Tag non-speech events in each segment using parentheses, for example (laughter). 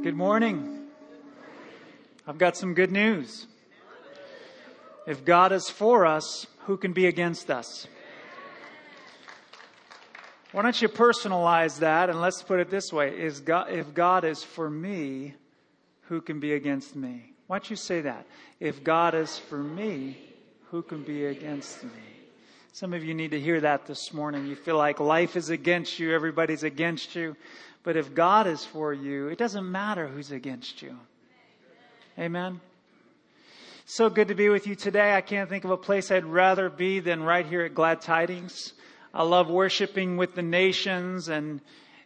Good morning. I've got some good news. If God is for us, who can be against us? Why don't you personalize that and let's put it this way. Is God, if God is for me, who can be against me? Why don't you say that? If God is for me, who can be against me? Some of you need to hear that this morning. You feel like life is against you, everybody's against you. But if God is for you, it doesn't matter who's against you. Amen. So good to be with you today. I can't think of a place I'd rather be than right here at Glad Tidings. I love worshiping with the nations and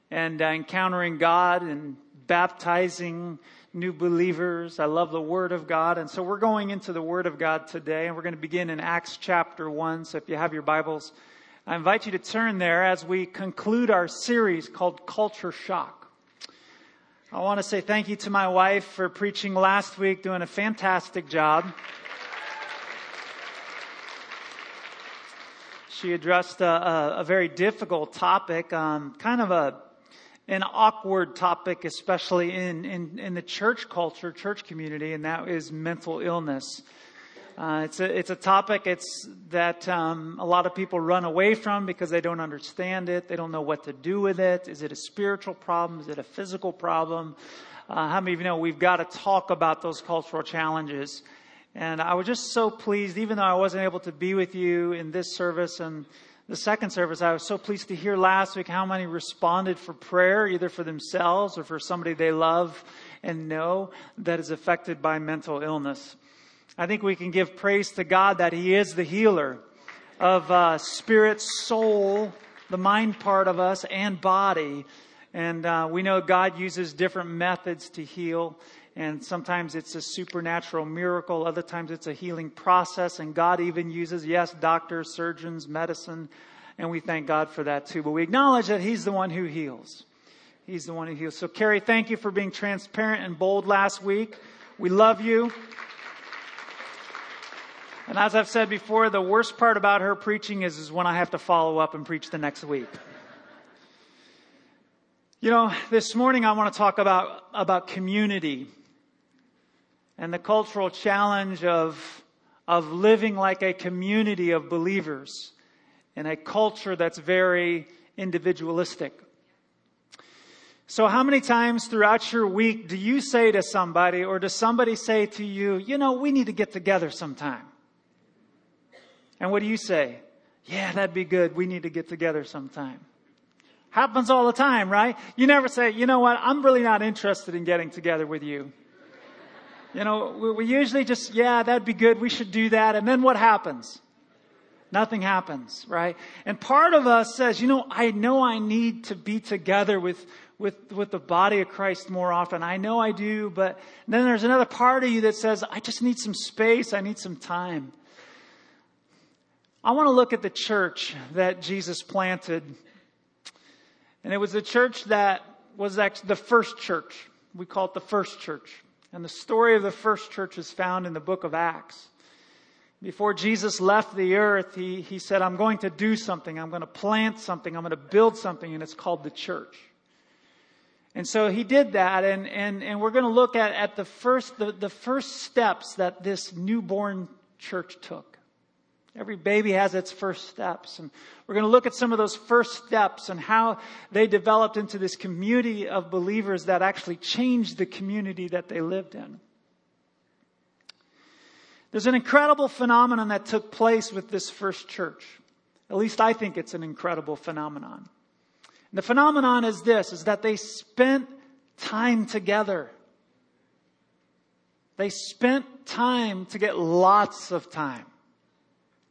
and uh, encountering God and baptizing new believers. I love the Word of God. And so we're going into the Word of God today, and we're going to begin in Acts chapter 1. So if you have your Bibles, I invite you to turn there as we conclude our series called Culture Shock. I want to say thank you to my wife for preaching last week, doing a fantastic job. She addressed a, a, a very difficult topic, um, kind of a an awkward topic, especially in, in, in the church culture, church community, and that is mental illness. Uh, it's a it's a topic it's that um, a lot of people run away from because they don't understand it. They don't know what to do with it. Is it a spiritual problem? Is it a physical problem? Uh, how many of you know we've got to talk about those cultural challenges? And I was just so pleased, even though I wasn't able to be with you in this service and the second service, I was so pleased to hear last week how many responded for prayer, either for themselves or for somebody they love and know that is affected by mental illness. I think we can give praise to God that He is the healer of uh, spirit, soul, the mind part of us, and body. And uh, we know God uses different methods to heal. And sometimes it's a supernatural miracle. Other times it's a healing process. And God even uses, yes, doctors, surgeons, medicine. And we thank God for that too. But we acknowledge that He's the one who heals. He's the one who heals. So, Carrie, thank you for being transparent and bold last week. We love you. And as I've said before, the worst part about her preaching is, is when I have to follow up and preach the next week. You know, this morning I want to talk about, about community and the cultural challenge of, of living like a community of believers in a culture that's very individualistic. So how many times throughout your week do you say to somebody or does somebody say to you, you know, we need to get together sometime? And what do you say? Yeah, that'd be good. We need to get together sometime. Happens all the time, right? You never say, you know what? I'm really not interested in getting together with you. You know, we, we usually just, yeah, that'd be good. We should do that. And then what happens? Nothing happens, right? And part of us says, you know, I know I need to be together with, with, with the body of Christ more often. I know I do, but then there's another part of you that says, I just need some space. I need some time. I want to look at the church that Jesus planted. And it was the church that was actually the first church. We call it the first church. And the story of the first church is found in the book of Acts. Before Jesus left the earth, he, he said, I'm going to do something. I'm going to plant something. I'm going to build something, and it's called the church. And so he did that, and, and, and we're going to look at, at the first, the, the first steps that this newborn church took. Every baby has its first steps. And we're going to look at some of those first steps and how they developed into this community of believers that actually changed the community that they lived in. There's an incredible phenomenon that took place with this first church. At least I think it's an incredible phenomenon. And the phenomenon is this, is that they spent time together. They spent time to get lots of time.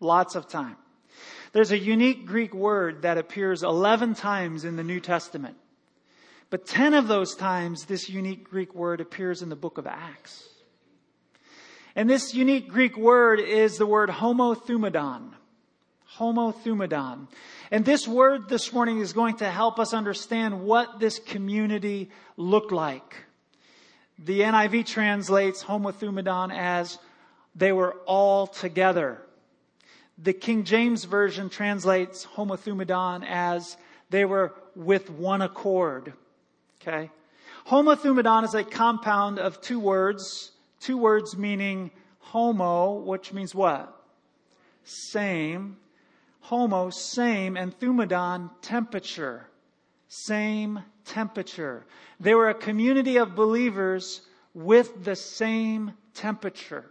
Lots of time. There's a unique Greek word that appears 11 times in the New Testament. But 10 of those times, this unique Greek word appears in the book of Acts. And this unique Greek word is the word homothumadon. Homothumadon. And this word this morning is going to help us understand what this community looked like. The NIV translates homothumadon as they were all together. The King James Version translates homothumadon as they were with one accord. Okay? Homothumadon is a compound of two words, two words meaning homo, which means what? Same. Homo, same, and thumadon, temperature. Same temperature. They were a community of believers with the same temperature.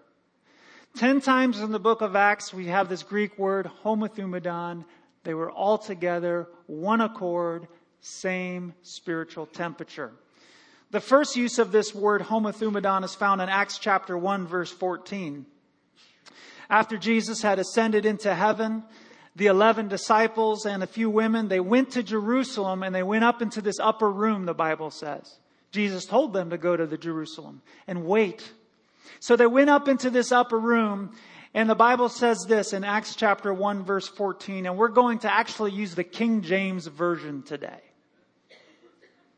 Ten times in the book of Acts, we have this Greek word, homothumadon. They were all together, one accord, same spiritual temperature. The first use of this word homothumadon is found in Acts chapter 1 verse 14. After Jesus had ascended into heaven, the 11 disciples and a few women, they went to Jerusalem and they went up into this upper room, the Bible says. Jesus told them to go to the Jerusalem and wait. So they went up into this upper room and the Bible says this in Acts chapter 1 verse 14 and we're going to actually use the King James version today.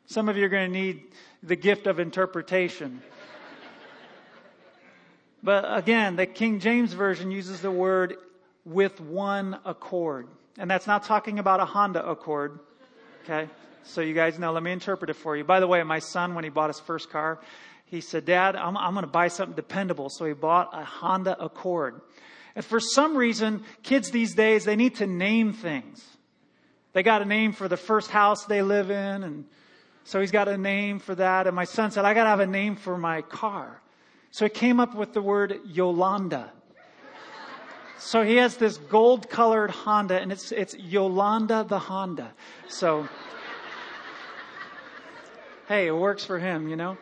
Some of you are going to need the gift of interpretation. (laughs) but again, the King James version uses the word with one accord. And that's not talking about a Honda Accord. Okay? So you guys know, let me interpret it for you. By the way, my son, when he bought his first car, he said, Dad, I'm, I'm going to buy something dependable. So he bought a Honda Accord. And for some reason, kids these days, they need to name things. They got a name for the first house they live in and so he's got a name for that. And my son said, I got to have a name for my car. So he came up with the word Yolanda. So he has this gold colored Honda and it's, it's Yolanda the Honda. So, hey, it works for him, you know.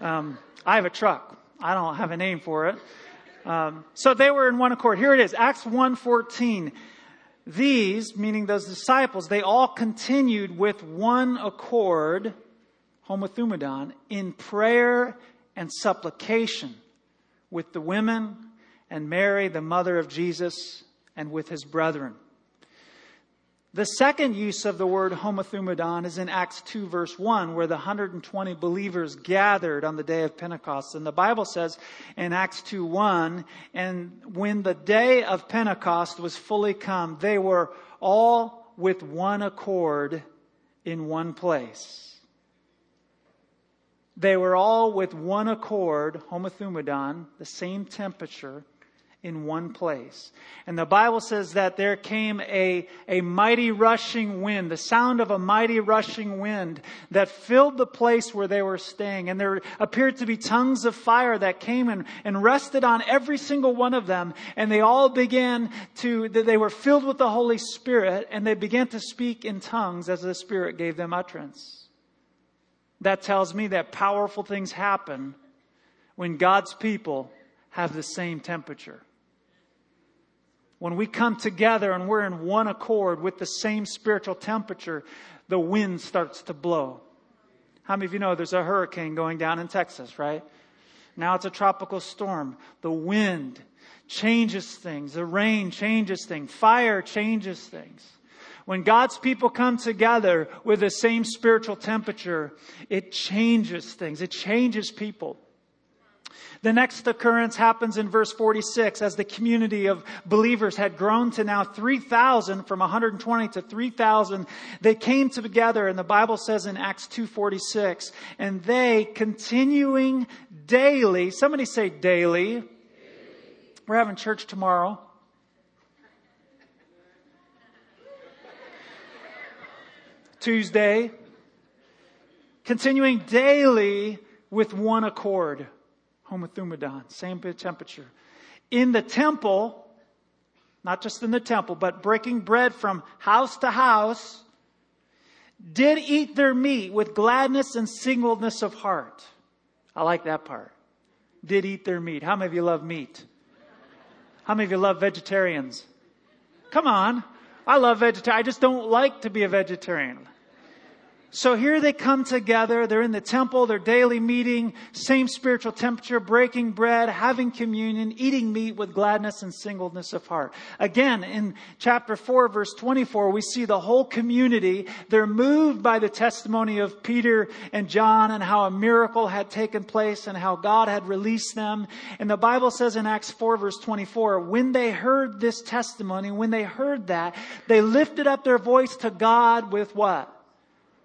Um, I have a truck. I don't have a name for it. Um, so they were in one accord. Here it is, Acts 1.14. These, meaning those disciples, they all continued with one accord, homothumadon, in prayer and supplication with the women and Mary, the mother of Jesus, and with his brethren. The second use of the word homothumadon is in Acts 2 verse 1 where the 120 believers gathered on the day of Pentecost. And the Bible says in Acts 2 1, and when the day of Pentecost was fully come, they were all with one accord in one place. They were all with one accord, homothumadon, the same temperature, in one place. And the Bible says that there came a, a mighty rushing wind, the sound of a mighty rushing wind that filled the place where they were staying. And there appeared to be tongues of fire that came and, and rested on every single one of them. And they all began to, they were filled with the Holy Spirit and they began to speak in tongues as the Spirit gave them utterance. That tells me that powerful things happen when God's people have the same temperature when we come together and we're in one accord with the same spiritual temperature, the wind starts to blow. How many of you know there's a hurricane going down in Texas, right? Now it's a tropical storm. The wind changes things. The rain changes things. Fire changes things. When God's people come together with the same spiritual temperature, it changes things. It changes people. The next occurrence happens in verse 46 as the community of believers had grown to now 3,000 from 120 to 3,000. They came together and the Bible says in Acts 2.46 and they continuing daily, somebody say daily. daily. We're having church tomorrow. Tuesday. Continuing daily with one accord homothumadon, same temperature. In the temple, not just in the temple, but breaking bread from house to house, did eat their meat with gladness and singleness of heart. I like that part. Did eat their meat. How many of you love meat? How many of you love vegetarians? Come on. I love vegetarian. I just don't like to be a vegetarian. So here they come together. They're in the temple, their daily meeting, same spiritual temperature, breaking bread, having communion, eating meat with gladness and singleness of heart. Again, in chapter 4, verse 24, we see the whole community. They're moved by the testimony of Peter and John and how a miracle had taken place and how God had released them. And the Bible says in Acts 4, verse 24, when they heard this testimony, when they heard that, they lifted up their voice to God with what?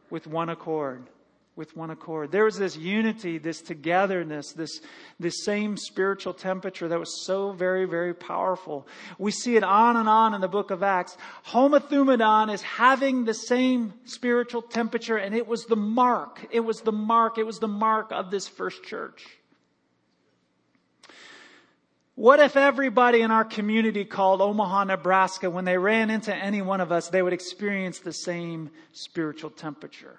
With one accord. with one accord. There was this unity, this togetherness, this, this same spiritual temperature that was so very, very powerful. We see it on and on in the book of Acts. Homothumadon is having the same spiritual temperature, and it was the mark. It was the mark. It was the mark of this first church. What if everybody in our community called Omaha, Nebraska, when they ran into any one of us, they would experience the same spiritual temperature?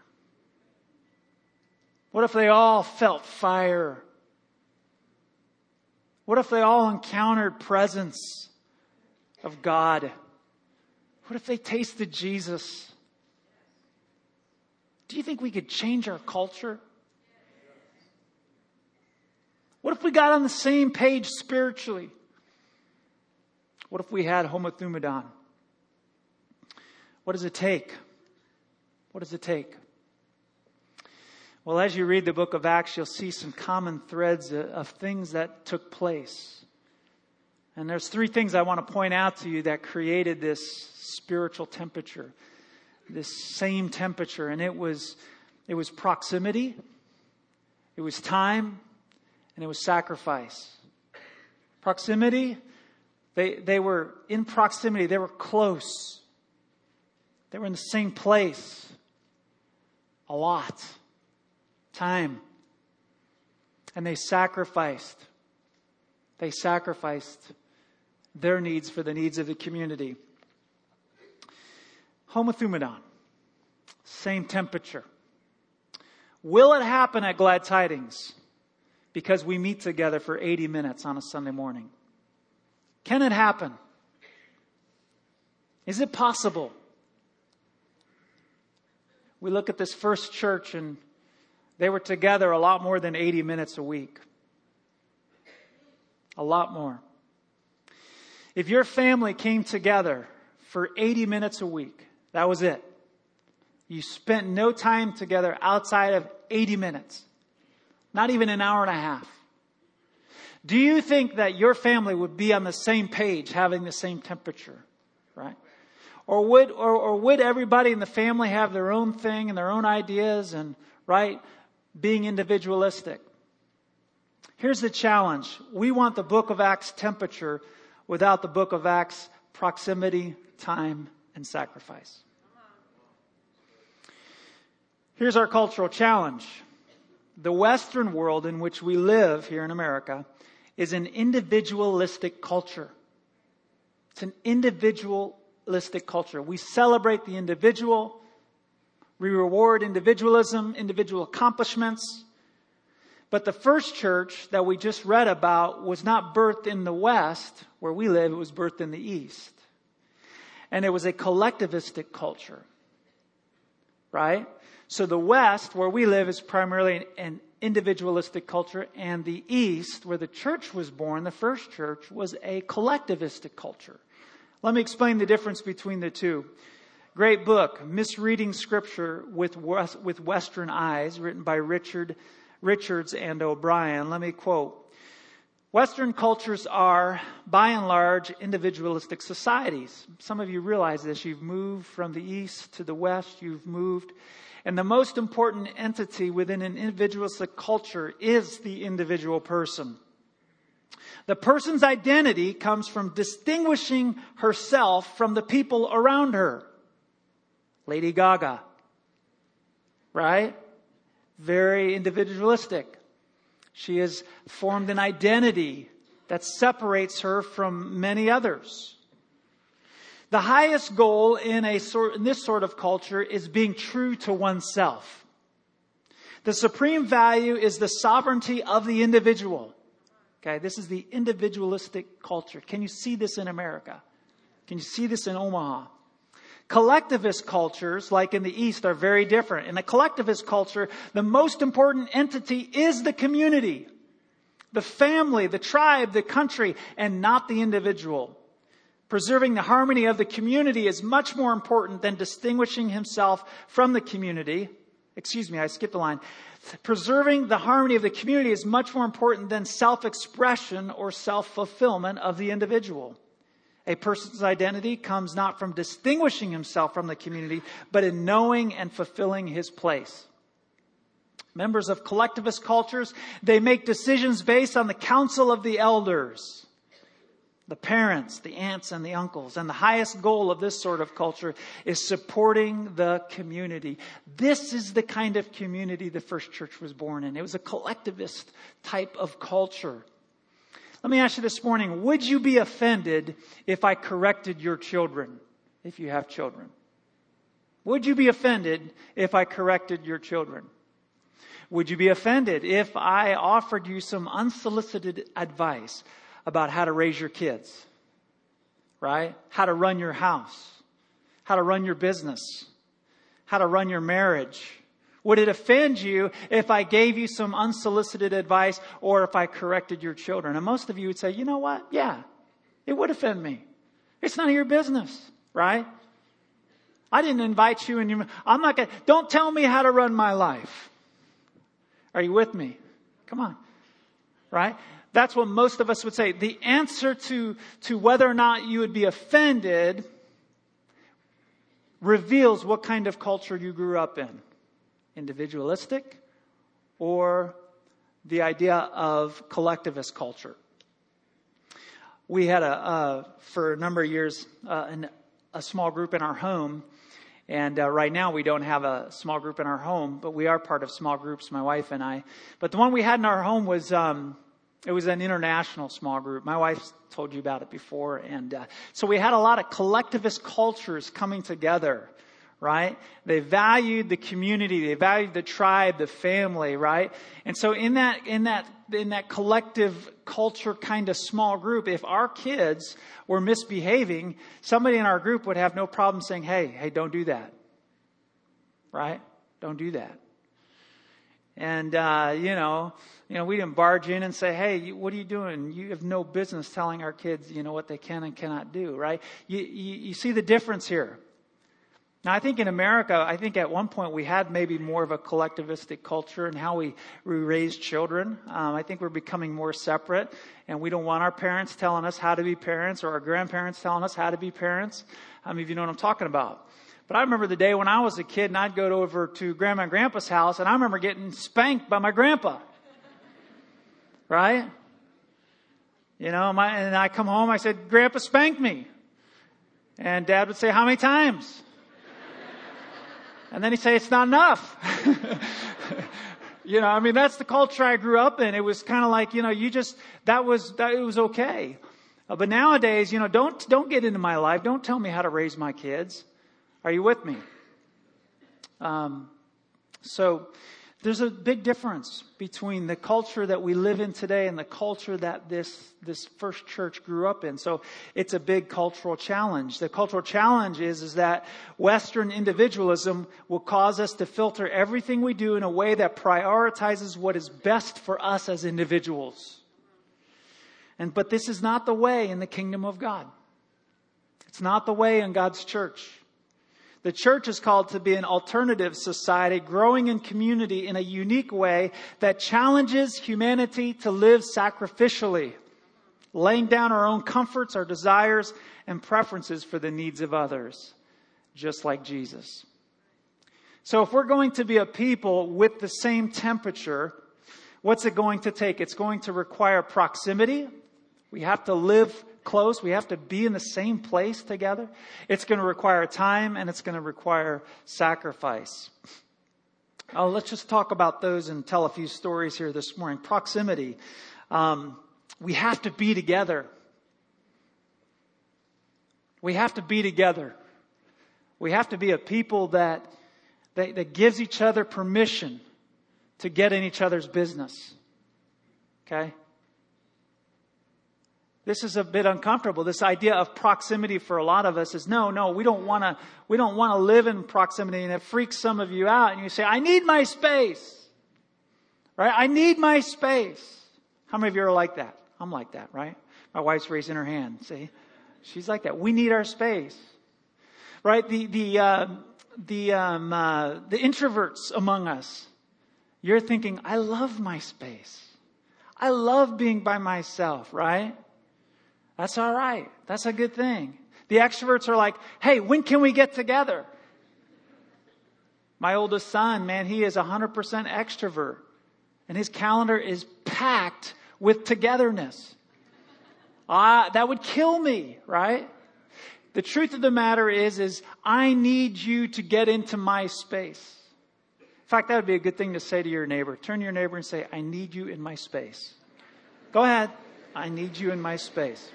What if they all felt fire? What if they all encountered presence of God? What if they tasted Jesus? Do you think we could change our culture? What if we got on the same page spiritually? What if we had homothumadon? What does it take? What does it take? Well, as you read the book of Acts, you'll see some common threads of things that took place. And there's three things I want to point out to you that created this spiritual temperature, this same temperature. And it was, it was proximity, it was time, and it was sacrifice. Proximity, they, they were in proximity, they were close. They were in the same place a lot. Time. And they sacrificed. They sacrificed their needs for the needs of the community. Homothumadon, same temperature. Will it happen at Glad Tidings? Because we meet together for 80 minutes on a Sunday morning? Can it happen? Is it possible? We look at this first church and they were together a lot more than 80 minutes a week. A lot more. If your family came together for 80 minutes a week, that was it. You spent no time together outside of 80 minutes. Not even an hour and a half. Do you think that your family would be on the same page, having the same temperature? Right? Or would, or, or would everybody in the family have their own thing and their own ideas and, right, being individualistic? Here's the challenge. We want the book of Acts temperature without the book of Acts proximity, time, and sacrifice. Here's our cultural challenge the Western world in which we live here in America is an individualistic culture. It's an individualistic culture. We celebrate the individual. We reward individualism, individual accomplishments. But the first church that we just read about was not birthed in the West, where we live, it was birthed in the East. And it was a collectivistic culture. Right? So the West, where we live, is primarily an individualistic culture, and the East, where the church was born, the first church, was a collectivistic culture. Let me explain the difference between the two. Great book, Misreading Scripture with, with Western Eyes, written by Richard Richards and O'Brien. Let me quote. Western cultures are, by and large, individualistic societies. Some of you realize this. You've moved from the East to the West. You've moved and the most important entity within an individualistic culture is the individual person. The person's identity comes from distinguishing herself from the people around her. Lady Gaga. Right? Very individualistic. She has formed an identity that separates her from many others. The highest goal in, a sort, in this sort of culture is being true to oneself. The supreme value is the sovereignty of the individual. Okay, this is the individualistic culture. Can you see this in America? Can you see this in Omaha? Collectivist cultures, like in the East, are very different. In a collectivist culture, the most important entity is the community, the family, the tribe, the country, and not the individual. Preserving the harmony of the community is much more important than distinguishing himself from the community. Excuse me, I skipped a line. Preserving the harmony of the community is much more important than self-expression or self-fulfillment of the individual. A person's identity comes not from distinguishing himself from the community, but in knowing and fulfilling his place. Members of collectivist cultures, they make decisions based on the counsel of the elders, the parents, the aunts, and the uncles. And the highest goal of this sort of culture is supporting the community. This is the kind of community the first church was born in. It was a collectivist type of culture. Let me ask you this morning, would you be offended if I corrected your children, if you have children? Would you be offended if I corrected your children? Would you be offended if I offered you some unsolicited advice about how to raise your kids? Right? How to run your house? How to run your business? How to run your marriage? Would it offend you if I gave you some unsolicited advice or if I corrected your children? And most of you would say, you know what? Yeah, it would offend me. It's none of your business, right? I didn't invite you and you, I'm not gonna, don't tell me how to run my life. Are you with me? Come on. Right? That's what most of us would say. The answer to, to whether or not you would be offended reveals what kind of culture you grew up in. Individualistic or the idea of collectivist culture. We had a, for a number of years, uh, an, a small group in our home and uh, right now, we don't have a small group in our home, but we are part of small groups, my wife and I. But the one we had in our home was um, it was an international small group. My wife told you about it before, and uh, so we had a lot of collectivist cultures coming together right? They valued the community, they valued the tribe, the family, right? And so in that, in that, in that collective culture kind of small group, if our kids were misbehaving, somebody in our group would have no problem saying, hey, hey, don't do that. Right? Don't do that. And, uh, you know, you know, we didn't barge in and say, hey, what are you doing? You have no business telling our kids, you know, what they can and cannot do, right? You, you, you see the difference here. Now, I think in America, I think at one point we had maybe more of a collectivistic culture in how we, we raise children. Um, I think we're becoming more separate, and we don't want our parents telling us how to be parents or our grandparents telling us how to be parents. How many of you know what I'm talking about? But I remember the day when I was a kid and I'd go over to grandma and grandpa's house, and I remember getting spanked by my grandpa. Right? You know, my, and I come home, I said, Grandpa spanked me. And dad would say, How many times? And then he'd say, it's not enough. (laughs) you know, I mean, that's the culture I grew up in. It was kind of like, you know, you just, that was, that, it was okay. Uh, but nowadays, you know, don't, don't get into my life. Don't tell me how to raise my kids. Are you with me? Um, so, there's a big difference between the culture that we live in today and the culture that this, this first church grew up in. So it's a big cultural challenge. The cultural challenge is, is that Western individualism will cause us to filter everything we do in a way that prioritizes what is best for us as individuals. And, but this is not the way in the kingdom of God. It's not the way in God's church. The church is called to be an alternative society, growing in community in a unique way that challenges humanity to live sacrificially, laying down our own comforts, our desires, and preferences for the needs of others, just like Jesus. So if we're going to be a people with the same temperature, what's it going to take? It's going to require proximity. We have to live close. We have to be in the same place together. It's going to require time and it's going to require sacrifice. Oh, let's just talk about those and tell a few stories here this morning. Proximity. Um, we have to be together. We have to be together. We have to be a people that, that, that gives each other permission to get in each other's business. Okay? This is a bit uncomfortable. This idea of proximity for a lot of us is no, no, we don't want to, we don't want to live in proximity and it freaks some of you out and you say, I need my space. Right? I need my space. How many of you are like that? I'm like that, right? My wife's raising her hand. See? She's like that. We need our space. Right? The, the, uh, the, um, uh, the introverts among us, you're thinking, I love my space. I love being by myself, right? That's all right. That's a good thing. The extroverts are like, hey, when can we get together? My oldest son, man, he is 100% extrovert and his calendar is packed with togetherness. Uh, that would kill me, right? The truth of the matter is, is I need you to get into my space. In fact, that would be a good thing to say to your neighbor. Turn to your neighbor and say, I need you in my space. Go ahead. I need you in my space.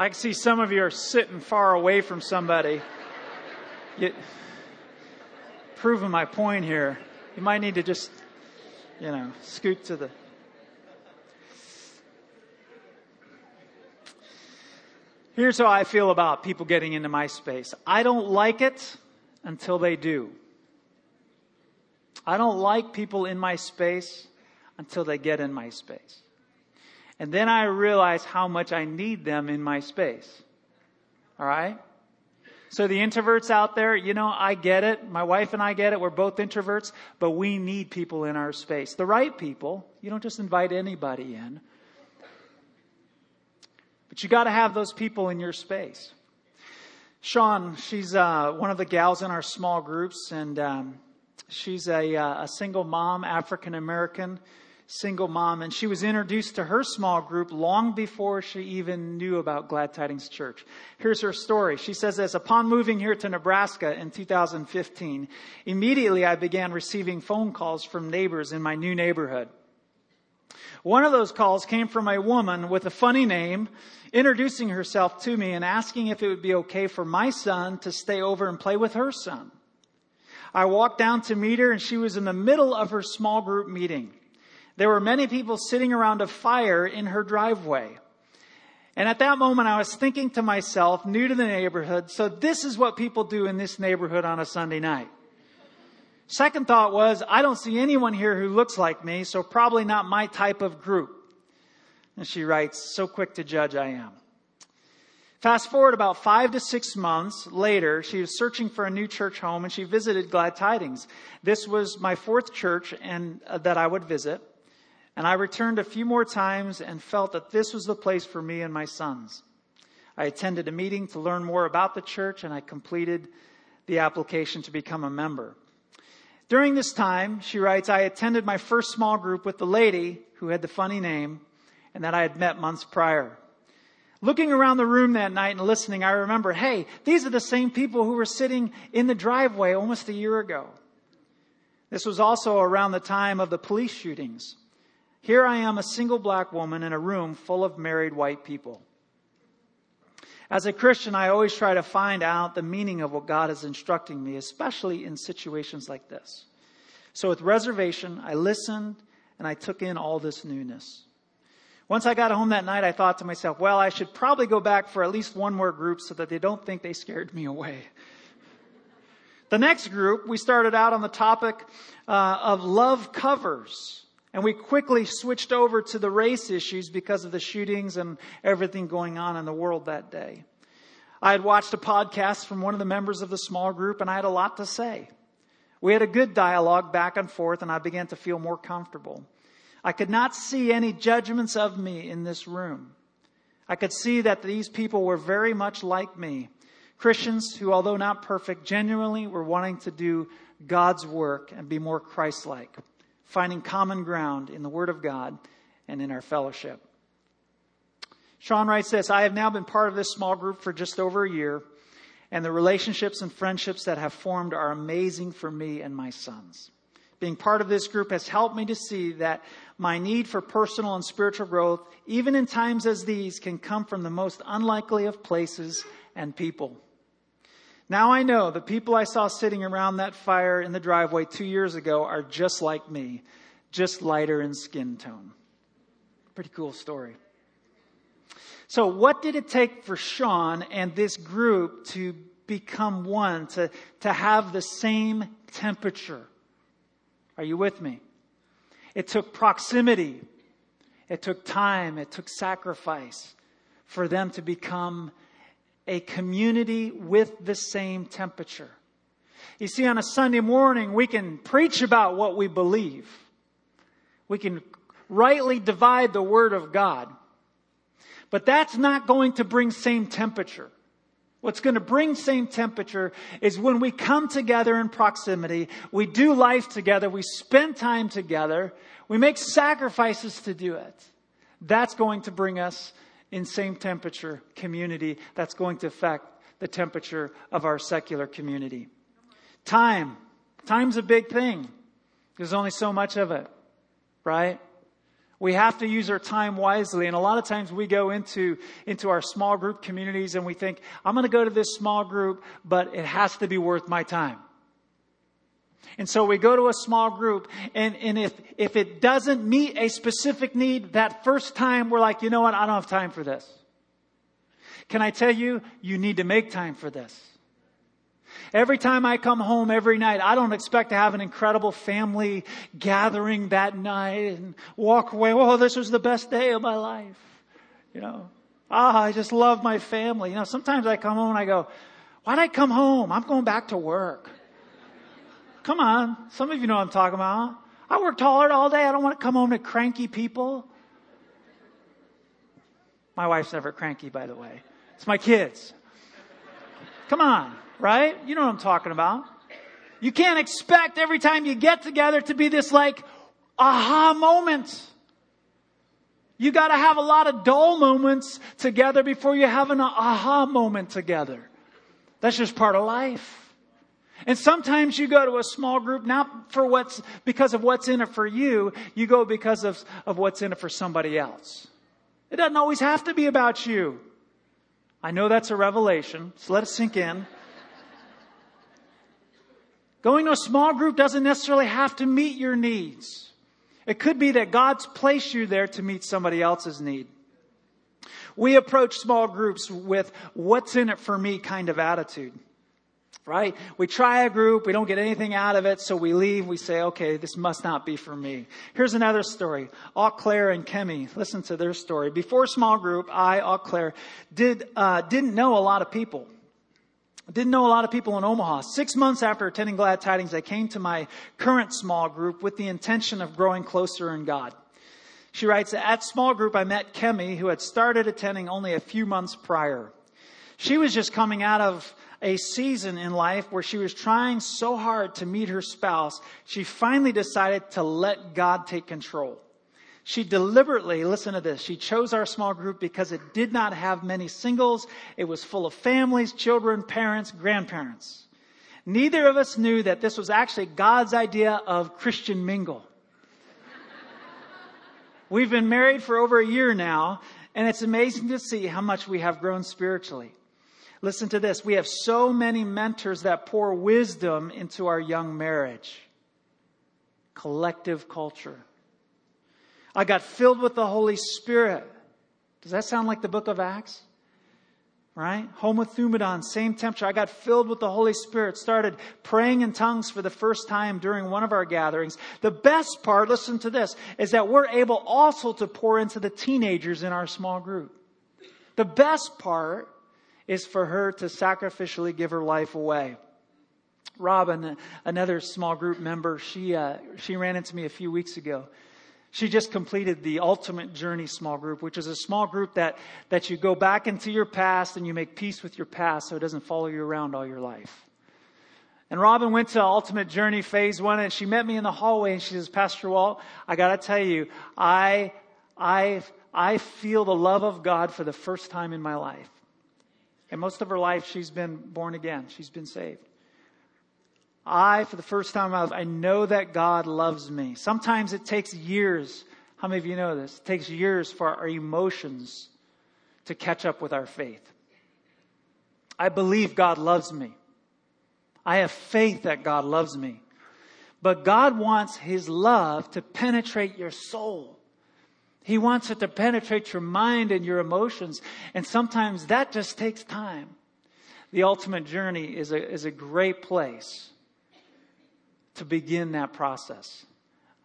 I can see some of you are sitting far away from somebody. You, proving my point here. You might need to just, you know, scoot to the. Here's how I feel about people getting into my space. I don't like it until they do. I don't like people in my space until they get in my space. And then I realize how much I need them in my space. All right? So the introverts out there, you know, I get it. My wife and I get it. We're both introverts, but we need people in our space. The right people. You don't just invite anybody in. But you got to have those people in your space. Sean, she's uh, one of the gals in our small groups, and um, she's a, uh, a single mom, African American single mom, and she was introduced to her small group long before she even knew about Glad Tidings Church. Here's her story. She says this, upon moving here to Nebraska in 2015, immediately I began receiving phone calls from neighbors in my new neighborhood. One of those calls came from a woman with a funny name introducing herself to me and asking if it would be okay for my son to stay over and play with her son. I walked down to meet her and she was in the middle of her small group meeting. There were many people sitting around a fire in her driveway. And at that moment, I was thinking to myself, new to the neighborhood, so this is what people do in this neighborhood on a Sunday night. Second thought was, I don't see anyone here who looks like me, so probably not my type of group. And she writes, so quick to judge I am. Fast forward about five to six months later, she was searching for a new church home and she visited Glad Tidings. This was my fourth church and uh, that I would visit. And I returned a few more times and felt that this was the place for me and my sons. I attended a meeting to learn more about the church and I completed the application to become a member. During this time, she writes, I attended my first small group with the lady who had the funny name and that I had met months prior. Looking around the room that night and listening, I remember, hey, these are the same people who were sitting in the driveway almost a year ago. This was also around the time of the police shootings. Here I am, a single black woman in a room full of married white people. As a Christian, I always try to find out the meaning of what God is instructing me, especially in situations like this. So with reservation, I listened and I took in all this newness. Once I got home that night, I thought to myself, well, I should probably go back for at least one more group so that they don't think they scared me away. The next group, we started out on the topic uh, of love covers. And we quickly switched over to the race issues because of the shootings and everything going on in the world that day. I had watched a podcast from one of the members of the small group and I had a lot to say. We had a good dialogue back and forth and I began to feel more comfortable. I could not see any judgments of me in this room. I could see that these people were very much like me. Christians who, although not perfect, genuinely were wanting to do God's work and be more Christ-like finding common ground in the Word of God and in our fellowship. Sean writes this I have now been part of this small group for just over a year, and the relationships and friendships that have formed are amazing for me and my sons. Being part of this group has helped me to see that my need for personal and spiritual growth, even in times as these, can come from the most unlikely of places and people. Now I know the people I saw sitting around that fire in the driveway two years ago are just like me, just lighter in skin tone. Pretty cool story. So what did it take for Sean and this group to become one, to, to have the same temperature? Are you with me? It took proximity. It took time. It took sacrifice for them to become a community with the same temperature. You see, on a Sunday morning, we can preach about what we believe. We can rightly divide the Word of God. But that's not going to bring same temperature. What's going to bring same temperature is when we come together in proximity, we do life together, we spend time together, we make sacrifices to do it. That's going to bring us in same temperature community. That's going to affect the temperature of our secular community. Time. Time's a big thing. There's only so much of it, right? We have to use our time wisely. And a lot of times we go into, into our small group communities and we think, I'm going to go to this small group, but it has to be worth my time. And so we go to a small group and, and if, if it doesn't meet a specific need, that first time we're like, you know what? I don't have time for this. Can I tell you, you need to make time for this. Every time I come home every night, I don't expect to have an incredible family gathering that night and walk away. Oh, this was the best day of my life. You know, ah, I just love my family. You know, sometimes I come home and I go, why'd I come home? I'm going back to work. Come on. Some of you know what I'm talking about. I worked hard all day. I don't want to come home to cranky people. My wife's never cranky, by the way. It's my kids. Come on right? You know what I'm talking about. You can't expect every time you get together to be this like aha moment. You gotta have a lot of dull moments together before you have an aha moment together. That's just part of life. And sometimes you go to a small group not for what's, because of what's in it for you, you go because of, of what's in it for somebody else. It doesn't always have to be about you. I know that's a revelation, so let it sink in. Going to a small group doesn't necessarily have to meet your needs. It could be that God's placed you there to meet somebody else's need. We approach small groups with what's in it for me kind of attitude. Right? We try a group, we don't get anything out of it, so we leave, we say, okay, this must not be for me. Here's another story. Au Claire and Kemi, listen to their story. Before small group, I, Au Claire, did, uh, didn't know a lot of people. Didn't know a lot of people in Omaha. Six months after attending Glad Tidings, I came to my current small group with the intention of growing closer in God. She writes, at small group, I met Kemi, who had started attending only a few months prior. She was just coming out of a season in life where she was trying so hard to meet her spouse, she finally decided to let God take control. She deliberately, listen to this, she chose our small group because it did not have many singles. It was full of families, children, parents, grandparents. Neither of us knew that this was actually God's idea of Christian mingle. We've been married for over a year now, and it's amazing to see how much we have grown spiritually. Listen to this. We have so many mentors that pour wisdom into our young marriage. Collective culture. I got filled with the Holy Spirit. Does that sound like the book of Acts? Right? Homothumadon, same temperature. I got filled with the Holy Spirit, started praying in tongues for the first time during one of our gatherings. The best part, listen to this, is that we're able also to pour into the teenagers in our small group. The best part is for her to sacrificially give her life away. Robin, another small group member, she, uh, she ran into me a few weeks ago. She just completed the Ultimate Journey small group, which is a small group that, that you go back into your past and you make peace with your past so it doesn't follow you around all your life. And Robin went to Ultimate Journey phase one and she met me in the hallway and she says, Pastor Walt, I gotta tell you, I, I, I feel the love of God for the first time in my life. And most of her life, she's been born again. She's been saved. I, for the first time in my life, I know that God loves me. Sometimes it takes years. How many of you know this? It takes years for our emotions to catch up with our faith. I believe God loves me. I have faith that God loves me. But God wants His love to penetrate your soul. He wants it to penetrate your mind and your emotions. And sometimes that just takes time. The ultimate journey is a, is a great place to begin that process.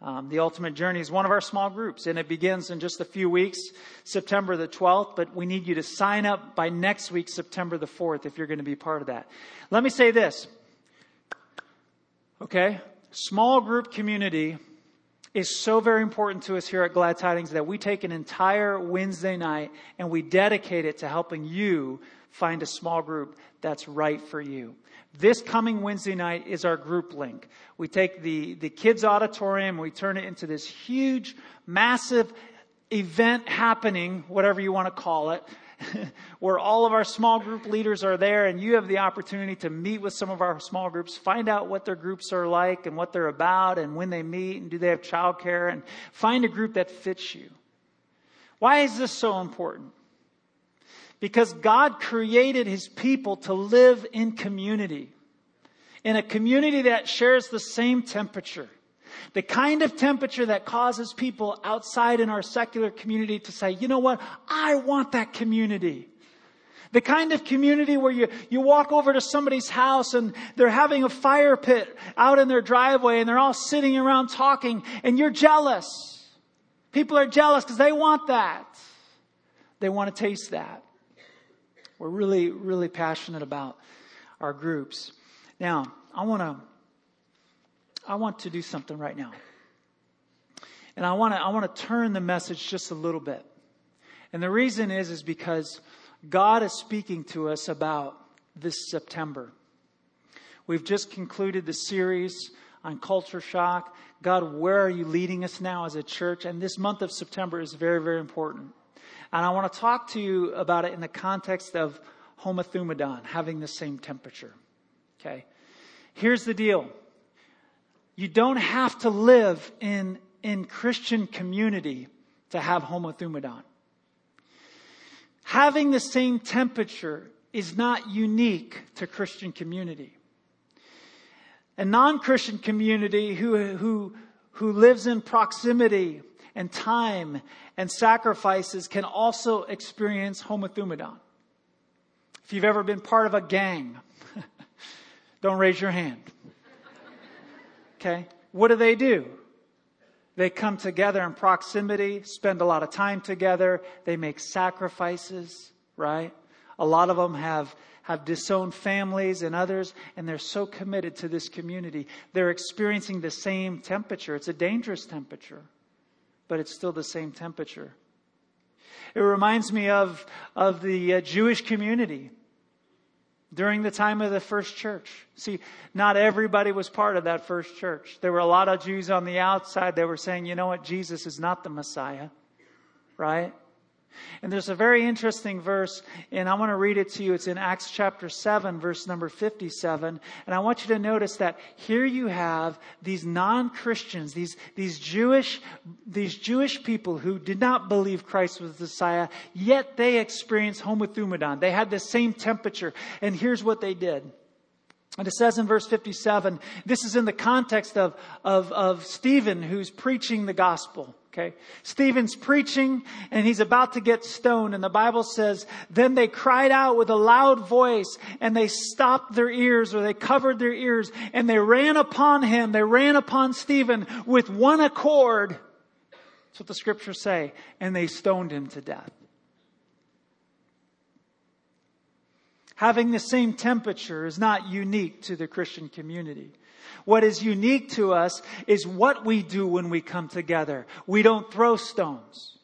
Um, the Ultimate Journey is one of our small groups, and it begins in just a few weeks, September the 12th, but we need you to sign up by next week, September the 4th, if you're going to be part of that. Let me say this. Okay? Small group community is so very important to us here at Glad Tidings that we take an entire Wednesday night and we dedicate it to helping you find a small group that's right for you. This coming Wednesday night is our group link. We take the, the kids auditorium, we turn it into this huge, massive event happening, whatever you want to call it, (laughs) where all of our small group leaders are there and you have the opportunity to meet with some of our small groups, find out what their groups are like and what they're about and when they meet and do they have childcare and find a group that fits you. Why is this so important? Because God created his people to live in community. In a community that shares the same temperature. The kind of temperature that causes people outside in our secular community to say, you know what? I want that community. The kind of community where you, you walk over to somebody's house and they're having a fire pit out in their driveway and they're all sitting around talking and you're jealous. People are jealous because they want that. They want to taste that. We're really, really passionate about our groups. Now, I want to I want to do something right now. And I want to, I want to turn the message just a little bit. And the reason is, is because God is speaking to us about this September. We've just concluded the series on culture shock. God, where are you leading us now as a church? And this month of September is very, very important. And I want to talk to you about it in the context of homothumadon, having the same temperature. Okay. Here's the deal. You don't have to live in, in Christian community to have homothumadon. Having the same temperature is not unique to Christian community. A non-Christian community who, who, who lives in proximity and time and sacrifices can also experience homothumadon. If you've ever been part of a gang, (laughs) don't raise your hand. Okay. What do they do? They come together in proximity, spend a lot of time together. They make sacrifices, right? A lot of them have, have disowned families and others, and they're so committed to this community. They're experiencing the same temperature. It's a dangerous temperature, but it's still the same temperature. It reminds me of, of the uh, Jewish community during the time of the first church. See, not everybody was part of that first church. There were a lot of Jews on the outside that were saying, you know what, Jesus is not the Messiah, right? And there's a very interesting verse, and I want to read it to you. It's in Acts chapter 7, verse number 57. And I want you to notice that here you have these non-Christians, these, these Jewish, these Jewish people who did not believe Christ was the Messiah, yet they experienced homothumadon. They had the same temperature. And here's what they did. And it says in verse 57, this is in the context of, of, of Stephen who's preaching the gospel. Okay. Stephen's preaching and he's about to get stoned. And the Bible says, then they cried out with a loud voice and they stopped their ears or they covered their ears and they ran upon him. They ran upon Stephen with one accord. That's what the scriptures say. And they stoned him to death. Having the same temperature is not unique to the Christian community. What is unique to us is what we do when we come together. We don't throw stones.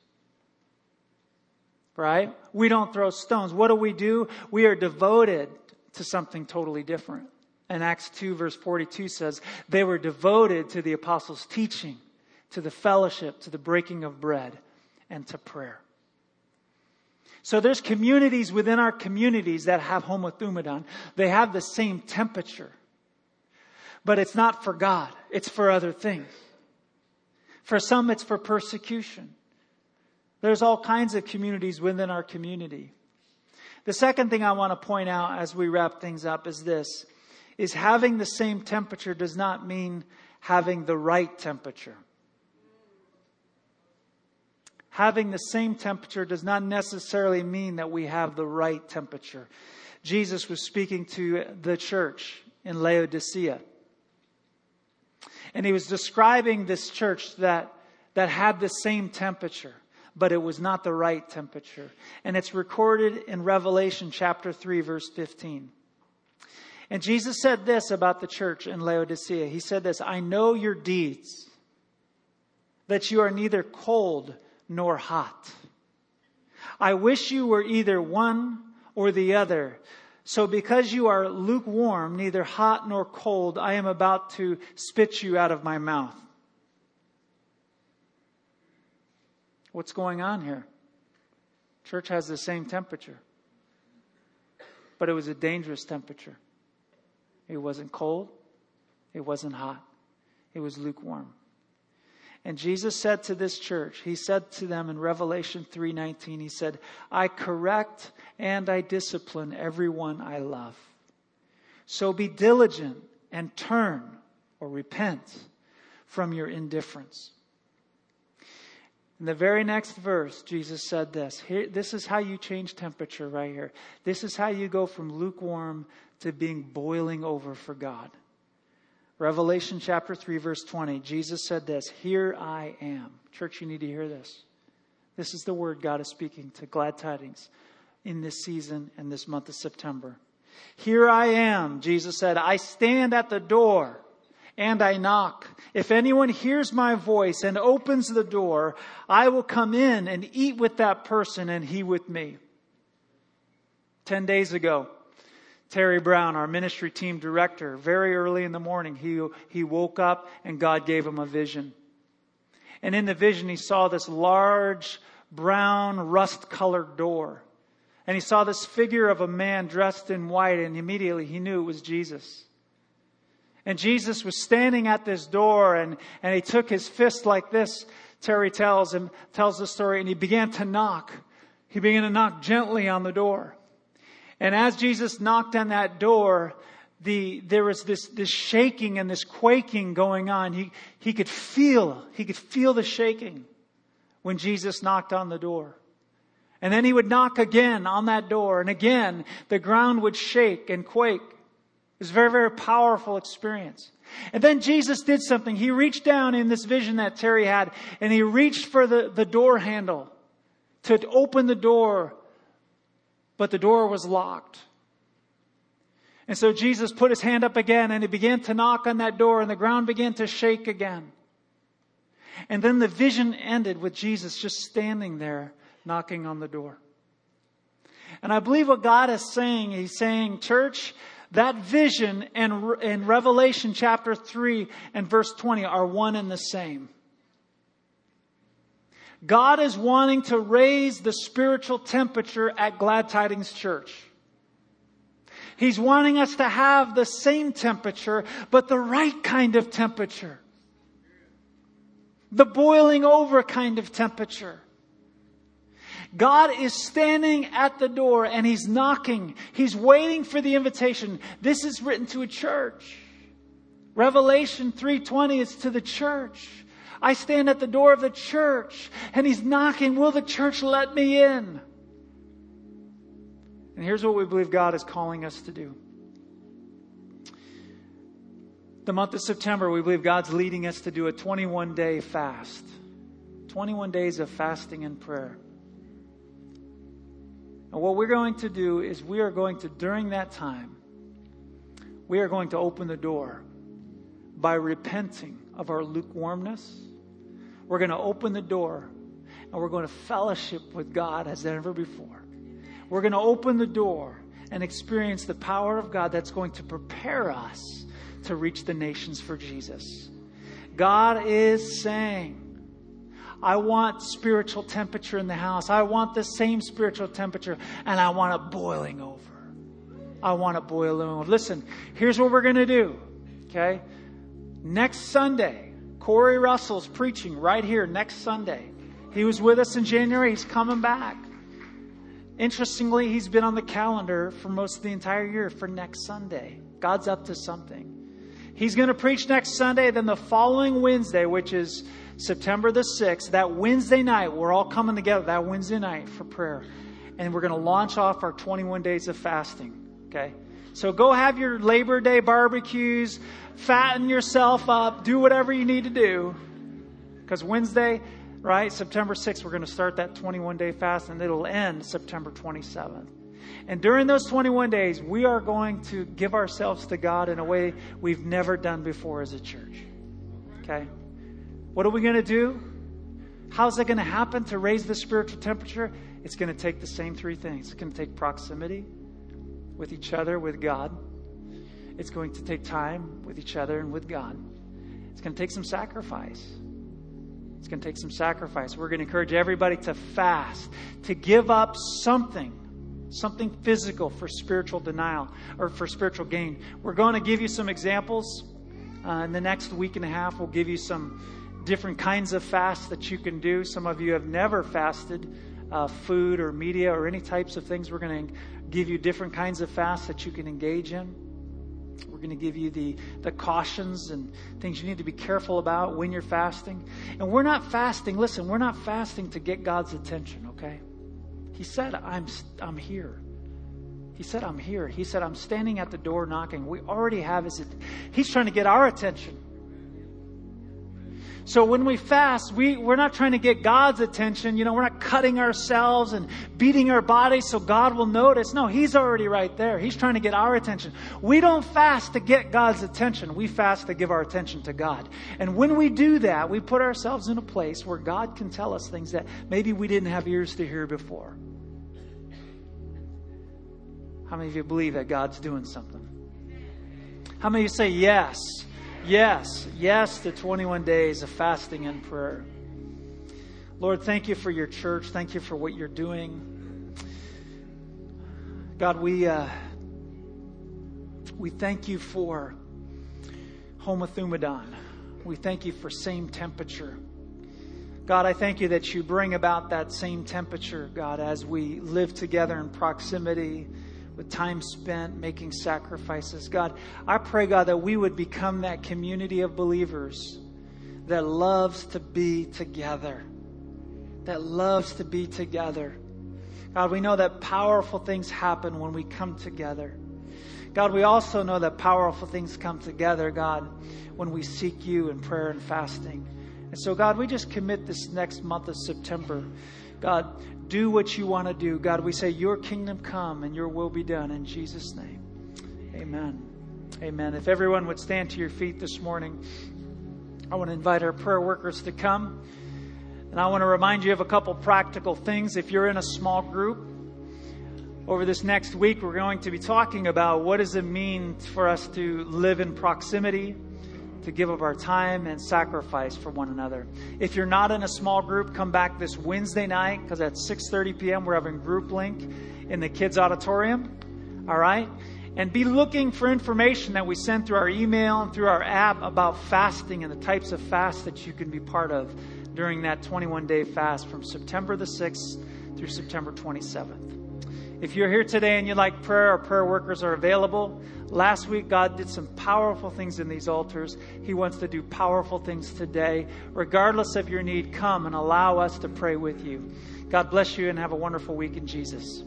Right? We don't throw stones. What do we do? We are devoted to something totally different. And Acts 2 verse 42 says, they were devoted to the apostles' teaching, to the fellowship, to the breaking of bread, and to prayer. So there's communities within our communities that have homothumadon. They have the same temperature. But it's not for God. It's for other things. For some, it's for persecution. There's all kinds of communities within our community. The second thing I want to point out as we wrap things up is this, is having the same temperature does not mean having the right temperature. Having the same temperature does not necessarily mean that we have the right temperature. Jesus was speaking to the church in Laodicea. And he was describing this church that, that had the same temperature, but it was not the right temperature. And it's recorded in Revelation chapter 3, verse 15. And Jesus said this about the church in Laodicea. He said this, I know your deeds. that you are neither cold nor hot. I wish you were either one or the other. So because you are lukewarm, neither hot nor cold, I am about to spit you out of my mouth. What's going on here? Church has the same temperature, but it was a dangerous temperature. It wasn't cold, it wasn't hot, it was lukewarm. And Jesus said to this church, he said to them in Revelation 3:19, he said, "I correct and I discipline everyone I love. So be diligent and turn or repent from your indifference." In the very next verse, Jesus said this. Here, this is how you change temperature right here. This is how you go from lukewarm to being boiling over for God. Revelation chapter 3, verse 20, Jesus said this Here I am. Church, you need to hear this. This is the word God is speaking to glad tidings in this season and this month of September. Here I am, Jesus said. I stand at the door and I knock. If anyone hears my voice and opens the door, I will come in and eat with that person and he with me. Ten days ago, Terry Brown, our ministry team director, very early in the morning, he, he woke up and God gave him a vision. And in the vision, he saw this large, brown, rust colored door. And he saw this figure of a man dressed in white, and immediately he knew it was Jesus. And Jesus was standing at this door, and, and he took his fist like this, Terry tells him, tells the story, and he began to knock. He began to knock gently on the door. And as Jesus knocked on that door, the, there was this, this shaking and this quaking going on. He, he could feel, he could feel the shaking when Jesus knocked on the door. And then he would knock again on that door and again the ground would shake and quake. It was a very, very powerful experience. And then Jesus did something. He reached down in this vision that Terry had and he reached for the, the door handle to open the door but the door was locked. And so Jesus put his hand up again and he began to knock on that door and the ground began to shake again. And then the vision ended with Jesus just standing there knocking on the door. And I believe what God is saying, He's saying, church, that vision and, in Revelation chapter 3 and verse 20 are one and the same. God is wanting to raise the spiritual temperature at Glad Tidings Church. He's wanting us to have the same temperature, but the right kind of temperature. The boiling over kind of temperature. God is standing at the door and He's knocking. He's waiting for the invitation. This is written to a church. Revelation 3.20 is to the church. I stand at the door of the church and he's knocking. Will the church let me in? And here's what we believe God is calling us to do. The month of September, we believe God's leading us to do a 21 day fast. 21 days of fasting and prayer. And what we're going to do is we are going to, during that time, we are going to open the door by repenting of our lukewarmness we're going to open the door and we're going to fellowship with God as never before. We're going to open the door and experience the power of God that's going to prepare us to reach the nations for Jesus. God is saying, I want spiritual temperature in the house. I want the same spiritual temperature, and I want it boiling over. I want it boiling over. Listen, here's what we're going to do, okay? Next Sunday, Corey Russell's preaching right here next Sunday. He was with us in January. He's coming back. Interestingly, he's been on the calendar for most of the entire year for next Sunday. God's up to something. He's going to preach next Sunday. Then the following Wednesday, which is September the 6th, that Wednesday night, we're all coming together that Wednesday night for prayer. And we're going to launch off our 21 days of fasting. Okay? So go have your Labor Day barbecues, fatten yourself up, do whatever you need to do. Because Wednesday, right, September 6th, we're going to start that 21 day fast and it'll end September 27th. And during those 21 days, we are going to give ourselves to God in a way we've never done before as a church. Okay? What are we going to do? How's that going to happen to raise the spiritual temperature? It's going to take the same three things. It's going to take proximity with each other, with God. It's going to take time with each other and with God. It's going to take some sacrifice. It's going to take some sacrifice. We're going to encourage everybody to fast, to give up something, something physical for spiritual denial or for spiritual gain. We're going to give you some examples. Uh, in the next week and a half, we'll give you some different kinds of fasts that you can do. Some of you have never fasted uh, food or media or any types of things. We're going to give you different kinds of fasts that you can engage in. We're going to give you the, the cautions and things you need to be careful about when you're fasting. And we're not fasting, listen, we're not fasting to get God's attention, okay? He said, I'm, I'm here. He said, I'm here. He said, I'm standing at the door knocking. We already have his, he's trying to get our attention. So when we fast, we, we're not trying to get God's attention. You know, we're not cutting ourselves and beating our bodies so God will notice. No, He's already right there. He's trying to get our attention. We don't fast to get God's attention. We fast to give our attention to God. And when we do that, we put ourselves in a place where God can tell us things that maybe we didn't have ears to hear before. How many of you believe that God's doing something? How many of you say yes? Yes, yes to 21 days of fasting and prayer. Lord, thank you for your church. Thank you for what you're doing. God, we uh, we thank you for homothumadon. We thank you for same temperature. God, I thank you that you bring about that same temperature, God, as we live together in proximity with time spent making sacrifices. God, I pray, God, that we would become that community of believers that loves to be together. That loves to be together. God, we know that powerful things happen when we come together. God, we also know that powerful things come together, God, when we seek you in prayer and fasting. And so, God, we just commit this next month of September. God, do what you want to do. God, we say, Your kingdom come and your will be done in Jesus' name. Amen. Amen. If everyone would stand to your feet this morning, I want to invite our prayer workers to come. And I want to remind you of a couple practical things. If you're in a small group, over this next week, we're going to be talking about what does it mean for us to live in proximity to give of our time and sacrifice for one another. If you're not in a small group, come back this Wednesday night because at 6:30 p.m. we're having group link in the kids auditorium. All right? And be looking for information that we send through our email and through our app about fasting and the types of fasts that you can be part of during that 21 day fast from September the 6th through September 27th. If you're here today and you'd like prayer, our prayer workers are available. Last week, God did some powerful things in these altars. He wants to do powerful things today. Regardless of your need, come and allow us to pray with you. God bless you and have a wonderful week in Jesus.